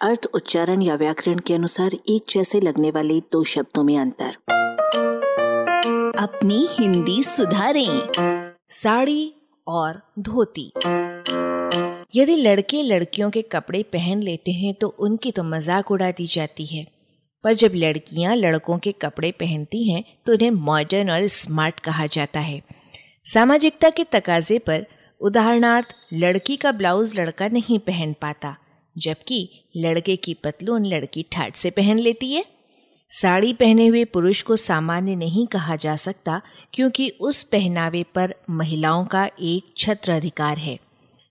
अर्थ, उच्चारण या व्याकरण के अनुसार एक जैसे लगने वाले दो शब्दों में अंतर। अपनी हिंदी सुधारें, साड़ी और धोती। यदि लड़के लड़कियों के कपड़े पहन लेते हैं तो उनकी तो मज़ाक उड़ा दी जाती है। पर जब लड़कियाँ लड़कों के कपड़े पहनती हैं तो उन्हें मॉडर्न और स्मार्ट कहा जाता है। सामाजिकता के तकाजे पर उदाहरणार्थ, लड़की का ब्लाउज लड़का नहीं पहन पाता। जबकि लड़के की पतलून लड़की ठाट से पहन लेती है। साड़ी पहने हुए पुरुष को सामान्य नहीं कहा जा सकता, क्योंकि उस पहनावे पर महिलाओं का एक छत्र अधिकार है।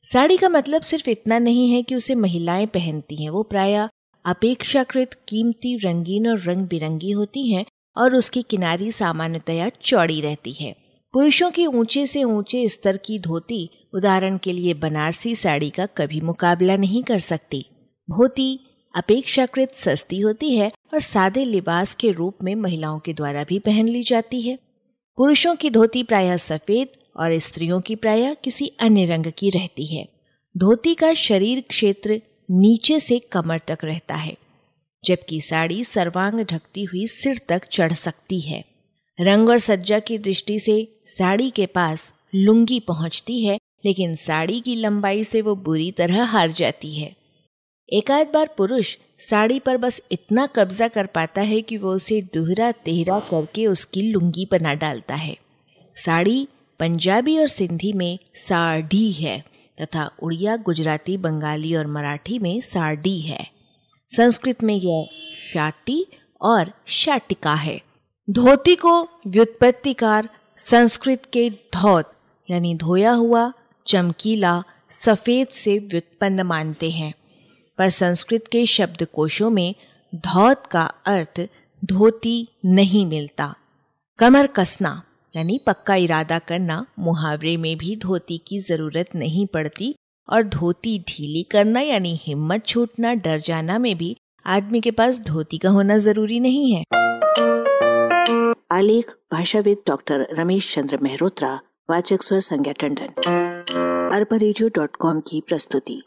साड़ी का मतलब सिर्फ़ इतना नहीं है कि उसे महिलाएँ पहनती हैं। वो प्राय अपेक्षाकृत कीमती रंगीन और रंग बिरंगी होती हैं और उसकी किनारी सामान्यतया चौड़ी रहती है। पुरुषों की ऊँचे से ऊँचे स्तर की धोती उदाहरण के लिए बनारसी साड़ी का कभी मुकाबला नहीं कर सकती। धोती अपेक्षाकृत सस्ती होती है और सादे लिबास के रूप में महिलाओं के द्वारा भी पहन ली जाती है। पुरुषों की धोती प्रायः सफ़ेद और स्त्रियों की प्रायः किसी अन्य रंग की रहती है। धोती का शरीर क्षेत्र नीचे से कमर तक रहता है, जबकि साड़ी सर्वांग ढकती हुई सिर तक चढ़ सकती है। रंग और सज्जा की दृष्टि से साड़ी के पास लुंगी पहुँचती है लेकिन साड़ी की लंबाई से वो बुरी तरह हार जाती है। एकाध बार पुरुष साड़ी पर बस इतना कब्जा कर पाता है कि वो उसे दोहरा तेहरा करके उसकी लुंगी बना डालता है। साड़ी पंजाबी और सिंधी में साड़ी है तथा उड़िया, गुजराती, बंगाली और मराठी में साड़ी है। संस्कृत में यह शाटी और शाटिका है। धोती को व्युत्पत्तिकार संस्कृत के धोत यानी धोया हुआ चमकीला, सफ़ेद से व्युत्पन्न मानते हैं। पर संस्कृत के शब्दकोशों में धौत का अर्थ धोती नहीं मिलता। कमर कसना, यानी पक्का इरादा करना, मुहावरे में भी धोती की ज़रूरत नहीं पड़ती और धोती ढीली करना, यानी हिम्मत छूटना, डर जाना में भी आदमी के पास धोती का होना ज़रूरी नहीं है। आलेख, भाषाविद डॉक्टर रमेश चंद्र मेहरोत्रा, वाचक स्वर संज्ञा टंडन। अरबा की प्रस्तुति।